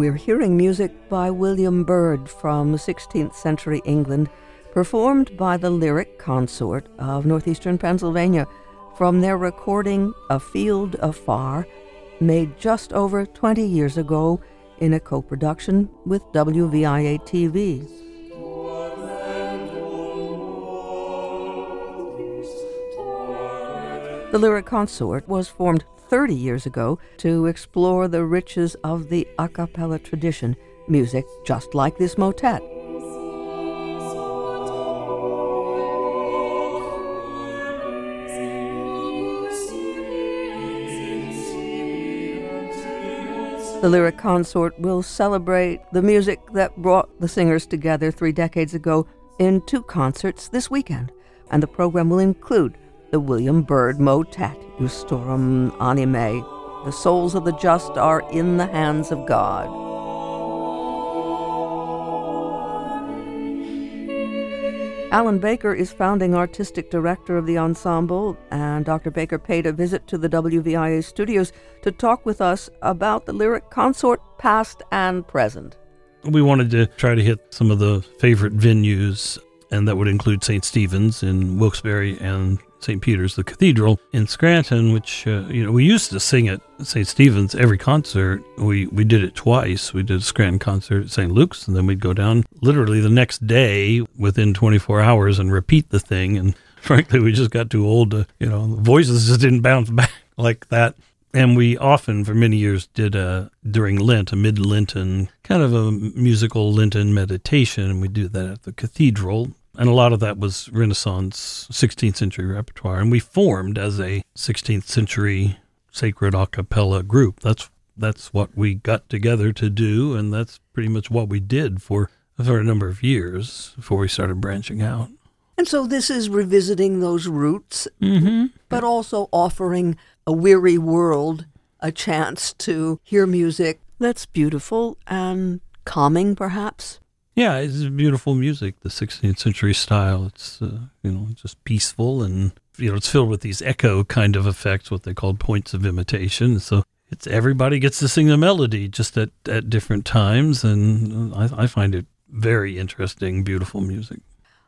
We're hearing music by William Byrd from 16th century England, performed by the Lyric Consort of northeastern Pennsylvania from their recording A Field Afar, made just over 20 years ago in a co production with WVIA TV. The Lyric Consort was formed 30 years ago to explore the riches of the a cappella tradition, music just like this motet. The Lyric Consort will celebrate the music that brought the singers together three decades ago in two concerts this weekend, and the program will include the William Byrd motet, Iustorum Animae. The souls of the just are in the hands of God. Alan Baker is founding artistic director of the ensemble, and Dr. Baker paid a visit to the WVIA studios to talk with us about the lyric consort, past and present. We wanted to try to hit some of the favorite venues, and that would include St. Stephen's in Wilkes-Barre and St. Peter's, the cathedral in Scranton, which, uh, you know, we used to sing at St. Stephen's every concert. We, we did it twice. We did a Scranton concert at St. Luke's, and then we'd go down literally the next day within 24 hours and repeat the thing. And frankly, we just got too old to, you know, the voices just didn't bounce back like that. And we often, for many years, did a, during Lent, a mid Lenten kind of a musical Lenten meditation. And we do that at the cathedral and a lot of that was Renaissance 16th century repertoire. And we formed as a 16th century sacred a cappella group. That's that's what we got together to do, and that's pretty much what we did for for a number of years before we started branching out. And so this is revisiting those roots, mm-hmm. but also offering a weary world a chance to hear music that's beautiful and calming, perhaps. Yeah, it's beautiful music, the 16th century style. It's uh, you know just peaceful and you know it's filled with these echo kind of effects, what they call points of imitation. So it's everybody gets to sing the melody just at at different times, and I, I find it very interesting, beautiful music.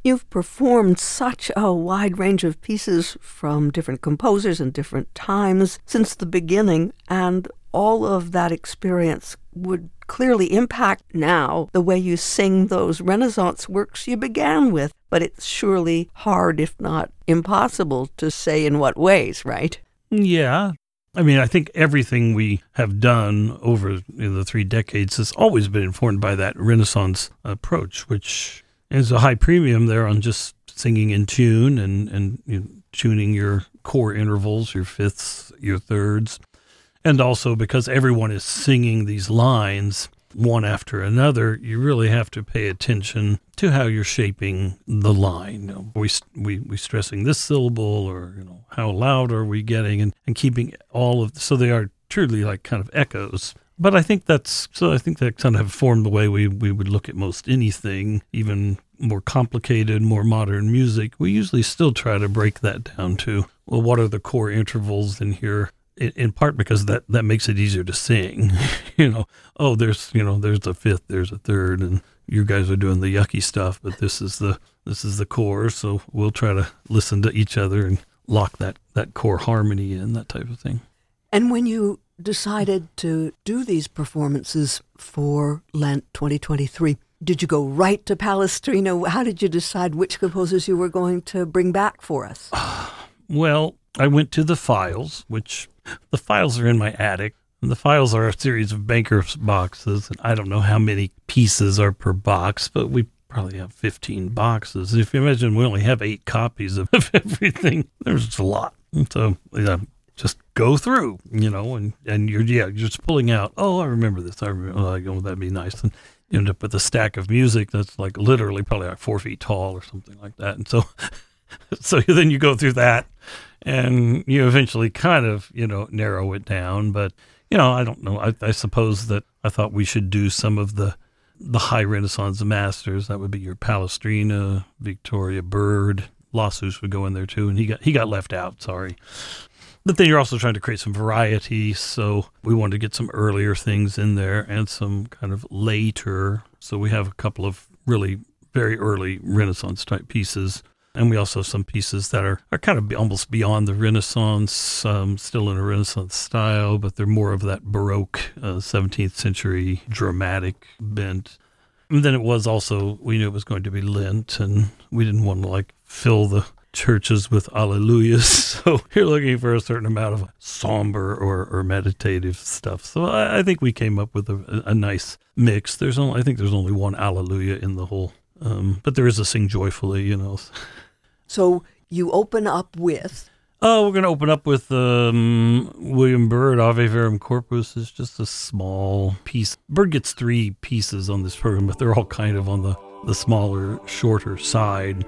You've performed such a wide range of pieces from different composers and different times since the beginning, and all of that experience would clearly impact now the way you sing those Renaissance works you began with. But it's surely hard, if not impossible, to say in what ways, right? Yeah. I mean, I think everything we have done over the three decades has always been informed by that Renaissance approach, which is a high premium there on just singing in tune and, and you know, tuning your core intervals, your fifths, your thirds and also because everyone is singing these lines one after another, you really have to pay attention to how you're shaping the line. Know, we, we, we stressing this syllable or, you know, how loud are we getting and, and keeping all of, so they are truly like kind of echoes. But I think that's, so I think that kind of formed the way we, we would look at most anything, even more complicated, more modern music. We usually still try to break that down to, well, what are the core intervals in here? In part because that that makes it easier to sing. you know, oh, there's you know there's a fifth, there's a third, and you guys are doing the yucky stuff, but this is the this is the core. So we'll try to listen to each other and lock that that core harmony in that type of thing. And when you decided to do these performances for Lent 2023, did you go right to Palestrina? How did you decide which composers you were going to bring back for us? well, I went to the files, which the files are in my attic. And the files are a series of Banker's boxes. And I don't know how many pieces are per box, but we probably have 15 boxes. If you imagine we only have eight copies of everything, there's a lot. So, yeah, just go through, you know, and, and you're, yeah, just pulling out, oh, I remember this. I remember, like, oh, that'd be nice. And you end up with a stack of music that's like literally probably like four feet tall or something like that. And so, so then you go through that and you eventually kind of you know narrow it down but you know i don't know I, I, suppose that i thought we should do some of the the high renaissance masters that would be your palestrina victoria Byrd lassus would go in there too and he got he got left out sorry But then you're also trying to create some variety. So we wanted to get some earlier things in there and some kind of later. So we have a couple of really very early Renaissance type pieces. And we also have some pieces that are, are kind of almost beyond the Renaissance, um, still in a Renaissance style, but they're more of that Baroque uh, 17th century dramatic bent. And then it was also, we knew it was going to be Lent, and we didn't want to like fill the churches with alleluias. So you're looking for a certain amount of somber or, or meditative stuff. So I, I think we came up with a, a, nice mix. There's only, I think there's only one alleluia in the whole, um, but there is a sing joyfully, you know. So you open up with. Oh, we're going to open up with um, William Byrd. Ave Verum Corpus is just a small piece. Byrd gets three pieces on this program, but they're all kind of on the, the smaller, shorter side.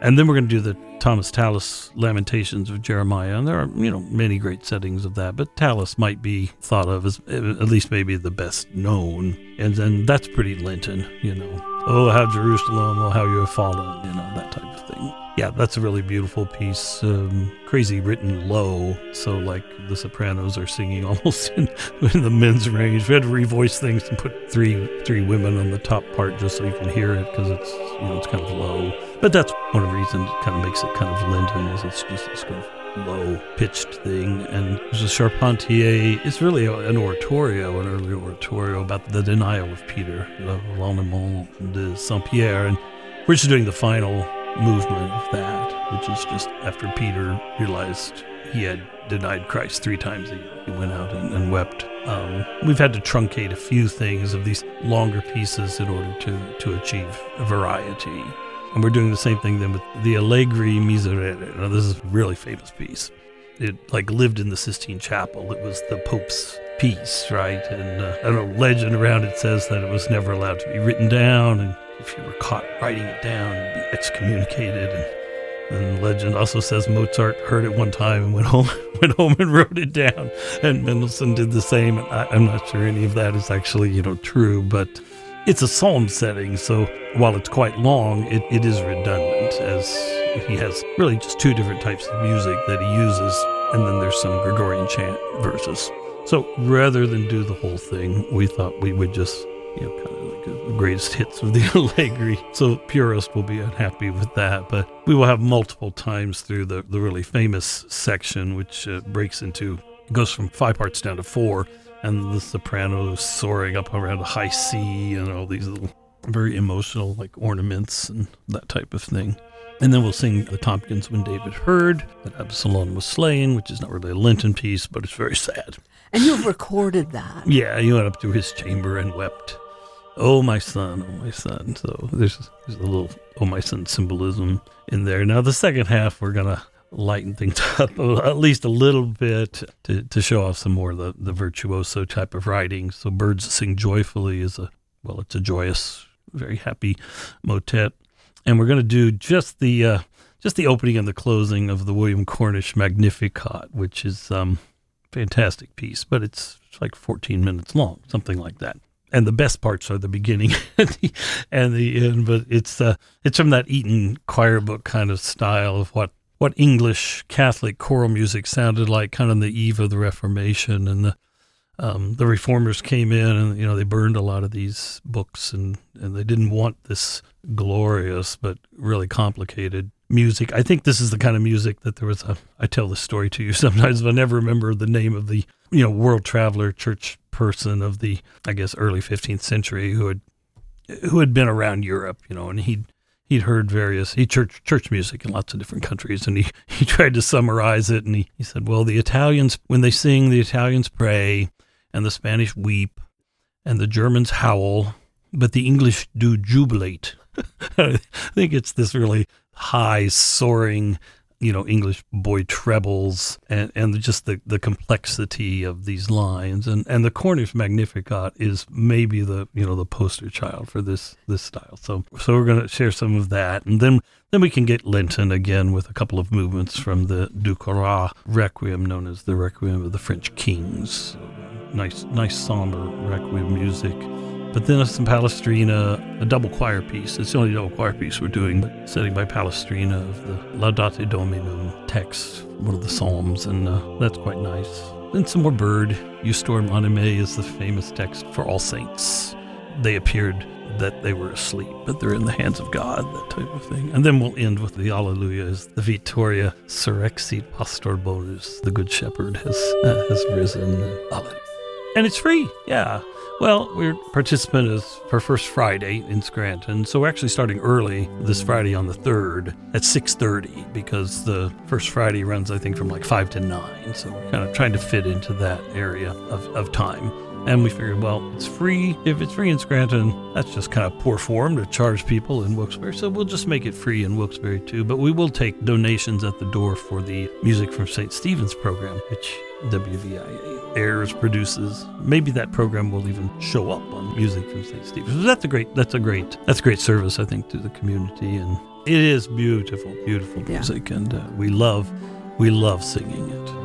And then we're going to do the Thomas Tallis Lamentations of Jeremiah. And there are, you know, many great settings of that, but Tallis might be thought of as at least maybe the best known. And then that's pretty Lenten, you know. Oh, how Jerusalem, oh, how you have fallen, you know, that type of thing. Yeah, that's a really beautiful piece. Um, crazy written low, so like the sopranos are singing almost in, in, the men's range. We had to revoice things and put three three women on the top part just so you can hear it because it's you know it's kind of low. But that's one of the reasons it kind of makes it kind of Lenten is it's just this kind of low pitched thing. And there's a Charpentier. It's really an oratorio, an early oratorio about the denial of Peter, the Reniement de Saint Pierre, and we're just doing the final movement of that, which is just after Peter realized he had denied Christ three times, he, he went out and, and wept. Um, we've had to truncate a few things of these longer pieces in order to, to achieve variety. And we're doing the same thing then with the Allegri Miserere. Now, this is a really famous piece. It like lived in the Sistine Chapel. It was the Pope's piece, right? And uh, I don't know, legend around it says that it was never allowed to be written down and if you were caught writing it down, you'd be excommunicated. And, and legend also says Mozart heard it one time and went home, went home and wrote it down. And Mendelssohn did the same. I, I'm not sure any of that is actually, you know, true, but it's a psalm setting. So while it's quite long, it, it is redundant as he has really just two different types of music that he uses. And then there's some Gregorian chant verses. So rather than do the whole thing, we thought we would just, you know, kind of the greatest hits of the Allegri. So purists will be unhappy with that. But we will have multiple times through the, the really famous section, which uh, breaks into, goes from five parts down to four, and the soprano soaring up around a high C and all these little very emotional like ornaments and that type of thing. And then we'll sing the Tomkins When David Heard that Absalom was slain, which is not really a Lenten piece, but it's very sad. And you've recorded that. Yeah, he went up to his chamber and wept. Oh my son, oh my son. So there's, there's a little oh my son symbolism in there. Now the second half we're gonna lighten things up at least a little bit to, to show off some more of the, the virtuoso type of writing. So Byrd's Sing Joyfully is a well, it's a joyous, very happy motet. And we're gonna do just the uh, just the opening and the closing of the William Cornish Magnificat, which is um fantastic piece, but it's like 14 minutes long, something like that and the best parts are the beginning and, the, and the end. But it's uh, it's from that Eton choir book kind of style of what what English Catholic choral music sounded like, kind of on the eve of the Reformation, and the um, the reformers came in and you know they burned a lot of these books and and they didn't want this glorious but really complicated music. I think this is the kind of music that there was a. I tell this story to you sometimes, but I never remember the name of the you know world traveler church person of the I guess early 15th century who had who had been around Europe, you know, and he'd he'd heard various he church church music in lots of different countries and he, he tried to summarize it and he, he said well the italians when they sing the italians pray and the spanish weep and the germans howl but the english do jubilate. I think it's this really high soaring you know English boy trebles and, and just the, the complexity of these lines and, and the Cornish Magnificat is maybe the you know the poster child for this this style. So so we're going to share some of that and then then we can get Lenten again with a couple of movements from the Du Caurroy Requiem known as the Requiem of the French Kings. Nice nice somber requiem music. But then some Palestrina, a double choir piece. It's the only double choir piece we're doing, setting by Palestrina of the Laudate Dominum text, one of the Psalms, and uh, that's quite nice. Then some more Byrd. Iustorum Animae is the famous text for All Saints. They appeared that they were asleep, but they're in the hands of God, that type of thing. And then we'll end with the Alleluias, the Victoria Surrexit Pastor Bonus, the Good Shepherd has, uh, has risen. Alleluia. And it's free, yeah. Well, we're participant is for first Friday in Scranton, so we're actually starting early this Friday on the third at 6:30 because the first Friday runs I think from like five to nine, so we're kind of trying to fit into that area of, of time. And we figured, well, it's free. If it's free in Scranton, that's just kind of poor form to charge people in Wilkes-Barre. So we'll just make it free in Wilkes-Barre too. But we will take donations at the door for the Music from St. Stephen's program, which WVIA airs, produces. Maybe that program will even show up on Music from St. Stephen's. So that's a great, that's a great, that's a great service, I think, to the community. And it is beautiful, beautiful music, yeah. and uh, we love, we love singing it.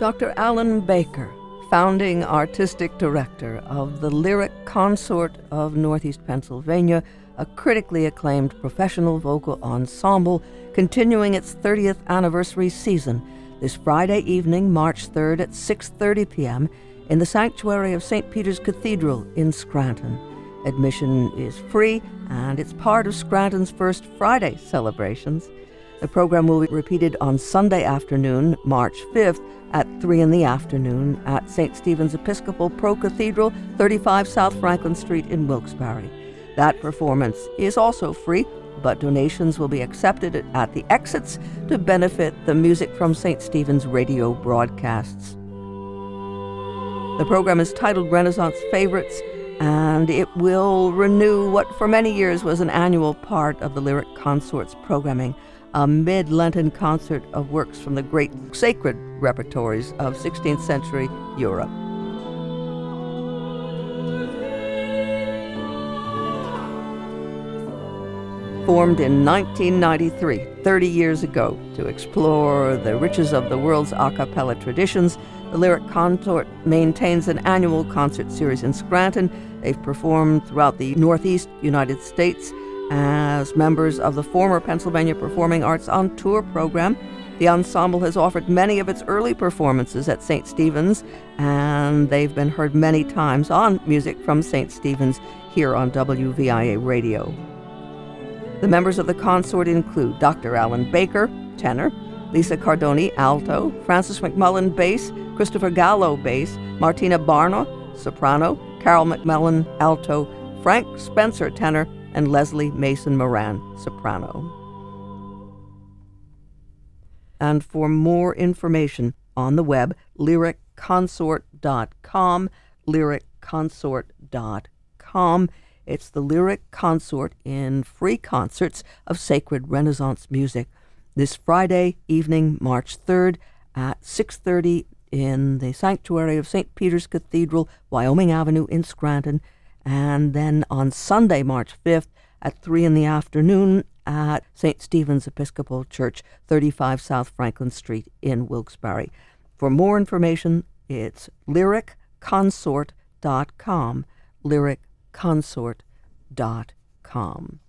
Dr. Alan Baker, founding artistic director of the Lyric Consort of Northeast Pennsylvania, a critically acclaimed professional vocal ensemble continuing its 30th anniversary season this Friday evening, March 3rd at 6:30 p.m. in the sanctuary of St. Peter's Cathedral in Scranton. Admission is free and it's part of Scranton's First Friday celebrations. The program will be repeated on Sunday afternoon, March 5th at 3 in the afternoon at St. Stephen's Episcopal Pro Cathedral, 35 South Franklin Street in Wilkes-Barre. That performance is also free, but donations will be accepted at the exits to benefit the Music from St. Stephen's radio broadcasts. The program is titled Renaissance Favorites, and it will renew what for many years was an annual part of the Lyric Consort's programming a mid Lenten concert of works from the great sacred repertories of 16th century Europe. Formed in 1993, 30 years ago, to explore the riches of the world's a cappella traditions, the Lyric Consort maintains an annual concert series in Scranton. They've performed throughout the Northeast United States as members of the former Pennsylvania Performing Arts on Tour program. The ensemble has offered many of its early performances at St. Stephen's, and they've been heard many times on music from St. Stephen's here on WVIA Radio. The members of the consort include Dr. Alan Baker, tenor, Lisa Cardoni, alto, Francis McMullen, bass, Christopher Gallo, bass, Martina Barna, soprano, Carol McMullen, alto, Frank Spencer, tenor, and Leslie Mason Moran, soprano. And for more information on the web, lyricconsort.com, lyricconsort.com. It's the Lyric Consort in free concerts of sacred Renaissance music this Friday evening, March 3rd at 6:30 in the sanctuary of St. Peter's Cathedral, Wyoming Avenue in Scranton and then on Sunday, March 5th, at 3 in the afternoon at St. Stephen's Episcopal Church, 35 South Franklin Street in Wilkes-Barre. For more information, it's lyricconsort.com, lyricconsort.com.